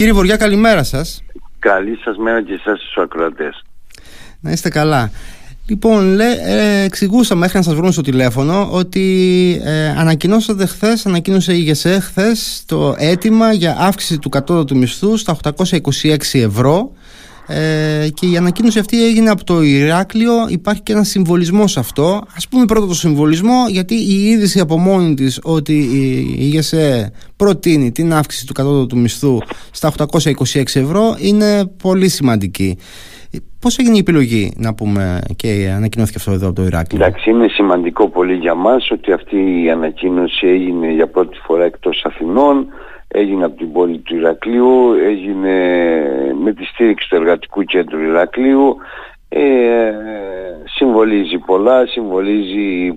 Κύριε Βοριά, καλημέρα σας. Καλή σας μέρα και εσάς στους ακροατές. Να είστε καλά. Λοιπόν, λέ, ε, εξηγούσα μέχρι να σας βρούμε στο τηλέφωνο ότι ε, ανακοινώσατε χθες, ανακοίνωσε η ΓΕΣΕ χθες το αίτημα για αύξηση του κατώτατου μισθού στα 826 ευρώ ε, και η ανακοίνωση αυτή έγινε από το Ηράκλειο. Υπάρχει και ένα συμβολισμό σε αυτό. Α πούμε πρώτα το συμβολισμό, γιατί η είδηση από μόνη της ότι η ΓΕΣΕ προτείνει την αύξηση του κατώτατου μισθού στα 826 ευρώ είναι πολύ σημαντική. Πώς έγινε η επιλογή, να πούμε, και ανακοινώθηκε αυτό εδώ από το Ηράκλειο; Εντάξει, είναι σημαντικό πολύ για μας ότι αυτή η ανακοίνωση έγινε για πρώτη φορά εκτός Αθηνών έγινε από την πόλη του Ηρακλείου, έγινε με τη στήριξη του Εργατικού Κέντρου Ηρακλείου. Ε, συμβολίζει πολλά, συμβολίζει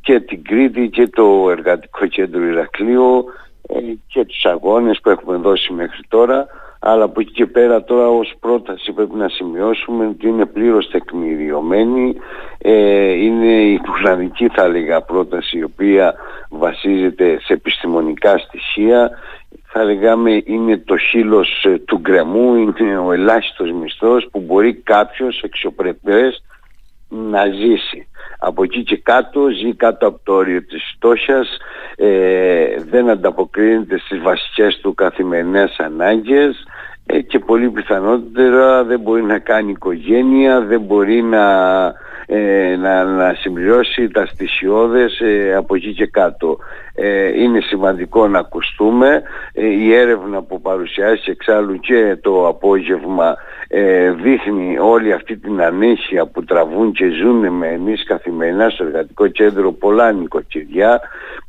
και την Κρήτη και το Εργατικό Κέντρο Ηρακλείου ε, και τους αγώνες που έχουμε δώσει μέχρι τώρα. Αλλά από εκεί και πέρα τώρα ως πρόταση πρέπει να σημειώσουμε ότι είναι πλήρως τεκμηριωμένη. Ε, είναι η κουρανική θα έλεγα πρόταση η οποία βασίζεται σε επιστημονικά στοιχεία θα λέγαμε είναι το χείλος ε, του γκρεμού, είναι ο ελάχιστος μισθός που μπορεί κάποιος εξωπρεπές να ζήσει. Από εκεί και κάτω ζει κάτω από το όριο της φτώχειας, ε, δεν ανταποκρίνεται στις βασικές του καθημερινές ανάγκες ε, και πολύ πιθανότερα δεν μπορεί να κάνει οικογένεια, δεν μπορεί να ε, να, να συμπληρώσει τα στοιχειώδες ε, από εκεί και κάτω. Ε, είναι σημαντικό να ακουστούμε. Ε, η έρευνα που παρουσιάζει εξάλλου και το απόγευμα δείχνει όλη αυτή την ανέχεια που τραβούν και ζουν με εμείς καθημερινά στο εργατικό κέντρο πολλά νοικοκυριά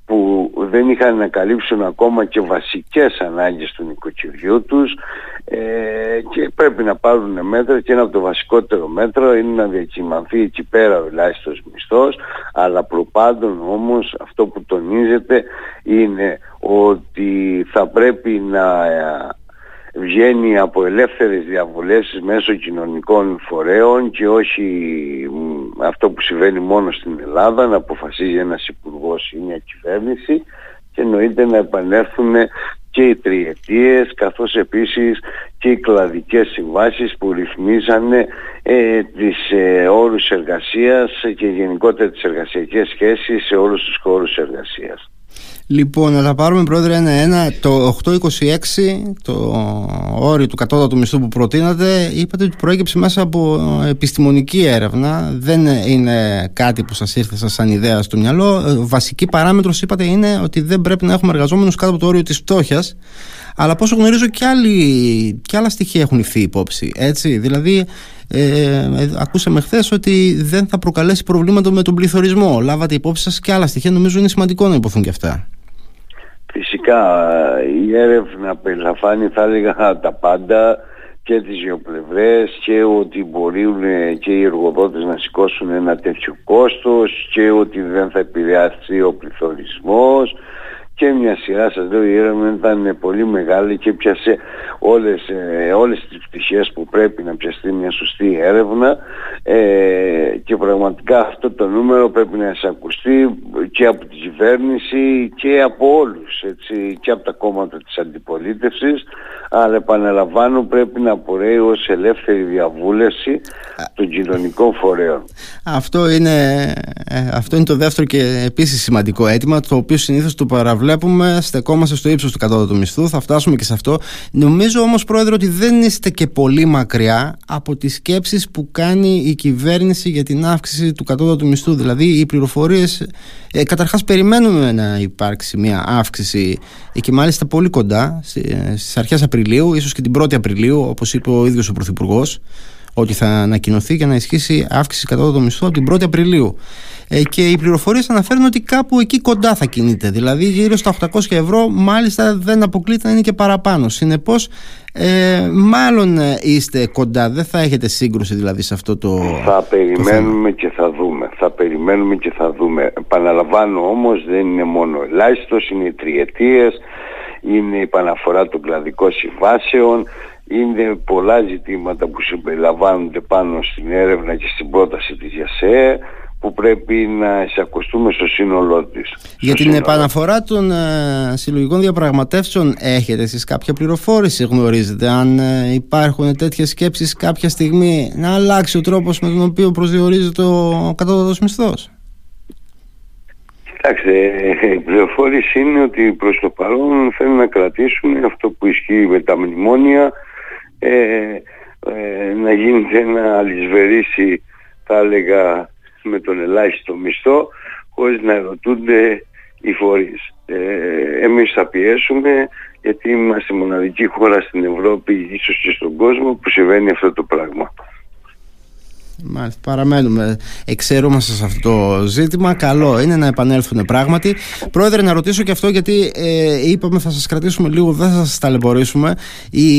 που δεν είχαν να καλύψουν ακόμα και βασικές ανάγκες του νοικοκυριού τους ε, και πρέπει να πάρουν μέτρα και ένα από το βασικότερο μέτρο είναι να διακυμανθεί εκεί πέρα ο ελάχιστος μισθός αλλά προπάντων όμως αυτό που τονίζεται είναι ότι θα πρέπει να βγαίνει από ελεύθερες διαβουλεύσεις μέσω κοινωνικών φορέων και όχι αυτό που συμβαίνει μόνο στην Ελλάδα να αποφασίζει ένας υπουργός ή μια κυβέρνηση και εννοείται να επανέλθουν και οι τριετίες καθώς επίσης και οι κλαδικές συμβάσεις που ρυθμίζανε ε, τις ε, όρους εργασίας και γενικότερα τις εργασιακές σχέσεις σε όλους τους χώρους εργασίας. Λοιπόν, να τα πάρουμε πρόεδρε ένα-ένα. Το 826, το όριο του κατώτατου μισθού που προτείνατε, είπατε ότι προέκυψε μέσα από επιστημονική έρευνα. Δεν είναι κάτι που σας ήρθε σαν ιδέα στο μυαλό. Ε, βασική παράμετρος είπατε είναι ότι δεν πρέπει να έχουμε εργαζόμενους κάτω από το όριο της φτώχειας. Αλλά πόσο γνωρίζω και, άλλοι, και άλλα στοιχεία έχουν υφθεί υπόψη. Έτσι, δηλαδή ε, ε, ακούσαμε χθες ότι δεν θα προκαλέσει προβλήματα με τον πληθωρισμό. Λάβατε υπόψη σας και άλλα στοιχεία. Νομίζω είναι σημαντικό να υποθούν και αυτά. Φυσικά η έρευνα περιλαμβάνει θα έλεγα τα πάντα και τις δύο πλευρές και ότι μπορούν και οι εργοδότες να σηκώσουν ένα τέτοιο κόστος και ότι δεν θα επηρεαστεί ο πληθωρισμός και μια σειρά σας λέω η έρευνα ήταν πολύ μεγάλη και πιάσε όλες, ε, όλες τις πτυχές που πρέπει να πιαστεί μια σωστή έρευνα. Ε, και πραγματικά αυτό το νούμερο πρέπει να εισακουστεί και από την κυβέρνηση και από όλους έτσι, και από τα κόμματα της αντιπολίτευσης. Αλλά επαναλαμβάνω πρέπει να απορρέει ως ελεύθερη διαβούλευση των κοινωνικών φορέων. Αυτό είναι, ε, αυτό είναι το δεύτερο και επίσης σημαντικό αίτημα το οποίο συνήθως το παραβλέπουμε στεκόμαστε στο ύψος του κατώτατου μισθού. Θα φτάσουμε και σε αυτό. Νομίζω όμως πρόεδρο ότι δεν είστε και πολύ μακριά από τις σκέψεις που κάνει η κυβέρνηση για την αύξηση του κατώτατου μισθού δηλαδή οι πληροφορίες ε, καταρχάς περιμένουμε να υπάρξει μια αύξηση και μάλιστα πολύ κοντά στις αρχές Απριλίου, ίσως και την 1η Απριλίου όπως είπε ο ίδιος ο Πρωθυπουργός, ότι θα ανακοινωθεί για να ισχύσει αύξηση κατά το μισθό από την 1η Απριλίου. Ε, και οι πληροφορίες αναφέρουν ότι κάπου εκεί κοντά θα κινείται. Δηλαδή γύρω στα 800 ευρώ, μάλιστα δεν αποκλείται να είναι και παραπάνω. Συνεπώς, ε, μάλλον είστε κοντά. Δεν θα έχετε σύγκρουση δηλαδή σε αυτό το. Θα περιμένουμε και θα δούμε. Θα περιμένουμε και θα δούμε. Επαναλαμβάνω όμως, δεν είναι μόνο ελάχιστος, είναι οι τριετίες, είναι η επαναφορά των κλαδικών συμβάσεων, είναι πολλά ζητήματα που συμπεριλαμβάνονται πάνω στην έρευνα και στην πρόταση της ΙΑΣΕ που πρέπει να εισακωστούμε στο σύνολό της. Για την επαναφορά των ε, συλλογικών διαπραγματεύσεων έχετε εσείς κάποια πληροφόρηση, γνωρίζετε αν ε, υπάρχουν τέτοιες σκέψεις κάποια στιγμή να αλλάξει ο τρόπος με τον οποίο προσδιορίζεται ο κατώτατος μισθός; Κοιτάξτε, η πληροφόρηση είναι ότι προς το παρόν θέλουν να κρατήσουν αυτό που ισχύει με τα μνημόνια ε, ε, να γίνεται ένα αλυσβερίσι θα έλεγα με τον ελάχιστο μισθό χωρίς να ερωτούνται οι φορείς. Ε, εμείς θα πιέσουμε γιατί είμαστε μοναδική χώρα στην Ευρώπη ίσως και στον κόσμο που συμβαίνει αυτό το πράγμα. Μάλιστα, παραμένουμε. Εξαιρούμαστε σε αυτό το ζήτημα. Καλό είναι να επανέλθουν πράγματι. Πρόεδρε, να ρωτήσω και αυτό γιατί ε, είπαμε θα σας κρατήσουμε λίγο, δεν θα σας ταλαιπωρήσουμε. Η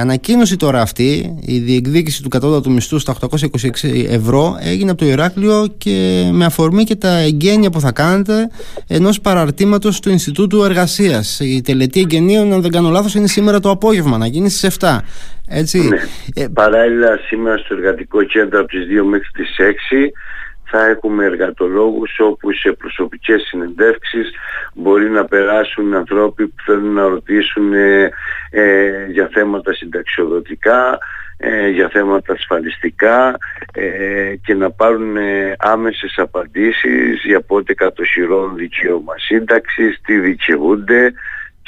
ανακοίνωση τώρα αυτή, η διεκδίκηση του κατώτατου μισθού στα 826 ευρώ έγινε από το Ηράκλειο και με αφορμή και τα εγγένεια που θα κάνετε ενός παραρτήματος του Ινστιτούτου Εργασίας. Η τελετή εγγενείων, αν δεν κάνω λάθος, είναι σήμερα το απόγευμα, να γίνει στις 7. Έτσι. Ναι. Ε, Παράλληλα σήμερα στο εργατικό κέντρο από τις 2 μέχρι τις 6 θα έχουμε εργατολόγους όπου σε προσωπικές συνεντεύξεις μπορεί να περάσουν ανθρώποι που θέλουν να ρωτήσουν ε, ε για θέματα συνταξιοδοτικά, ε, για θέματα ασφαλιστικά ε, και να πάρουν άμεσες απαντήσεις για πότε κατοχυρώνουν δικαίωμα σύνταξης, τι δικαιούνται,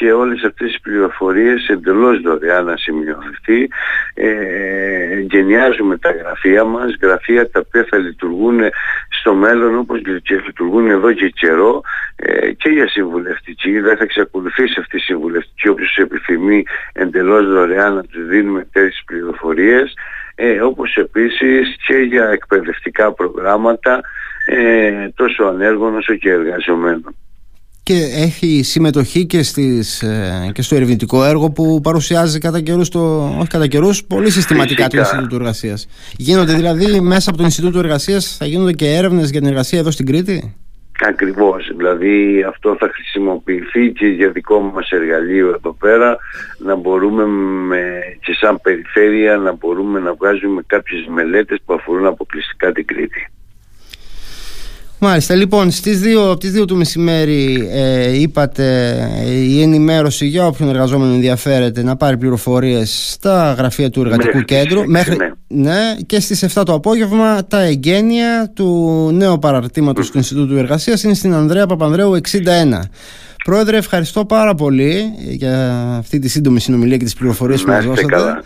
και όλες αυτές τις πληροφορίες εντελώς δωρεάν να σημειωθεί. Ε, γενιάζουμε τα γραφεία μας, γραφεία τα οποία θα λειτουργούν στο μέλλον όπως λειτουργούν εδώ και καιρό ε, και για συμβουλευτική. Δεν θα εξακολουθήσει αυτή η συμβουλευτική όποιος επιθυμεί εντελώς δωρεάν να του δίνουμε τέτοιες πληροφορίες ε, όπως επίσης και για εκπαιδευτικά προγράμματα ε, τόσο ανέργων όσο και εργαζομένων και έχει συμμετοχή και, στις, ε, και στο ερευνητικό έργο που παρουσιάζει κατά καιρούς, το, όχι κατά καιρούς, πολύ συστηματικά το Ινστιτούτο Εργασίας. Γίνονται δηλαδή μέσα από το Ινστιτούτο Εργασίας, θα γίνονται και έρευνες για την εργασία εδώ στην Κρήτη; Ακριβώς, δηλαδή αυτό θα χρησιμοποιηθεί και για δικό μας εργαλείο εδώ πέρα να μπορούμε με, και σαν περιφέρεια να μπορούμε να βγάζουμε κάποιες μελέτες που αφορούν αποκλειστικά την Κρήτη. Μάλιστα, λοιπόν, στις 2, από τις 2 του μεσημέρι ε, είπατε ε, η ενημέρωση για όποιον εργαζόμενο ενδιαφέρεται να πάρει πληροφορίες στα γραφεία του εργατικού κέντρου μέχρι, ναι. ναι. και στις 7 το απόγευμα τα εγγένεια του νέου παραρτήματος του Ινστιτούτου Εργασίας είναι στην Ανδρέα Παπανδρέου 61. Πρόεδρε, ευχαριστώ πάρα πολύ για αυτή τη σύντομη συνομιλία και τις πληροφορίες που μας δώσατε.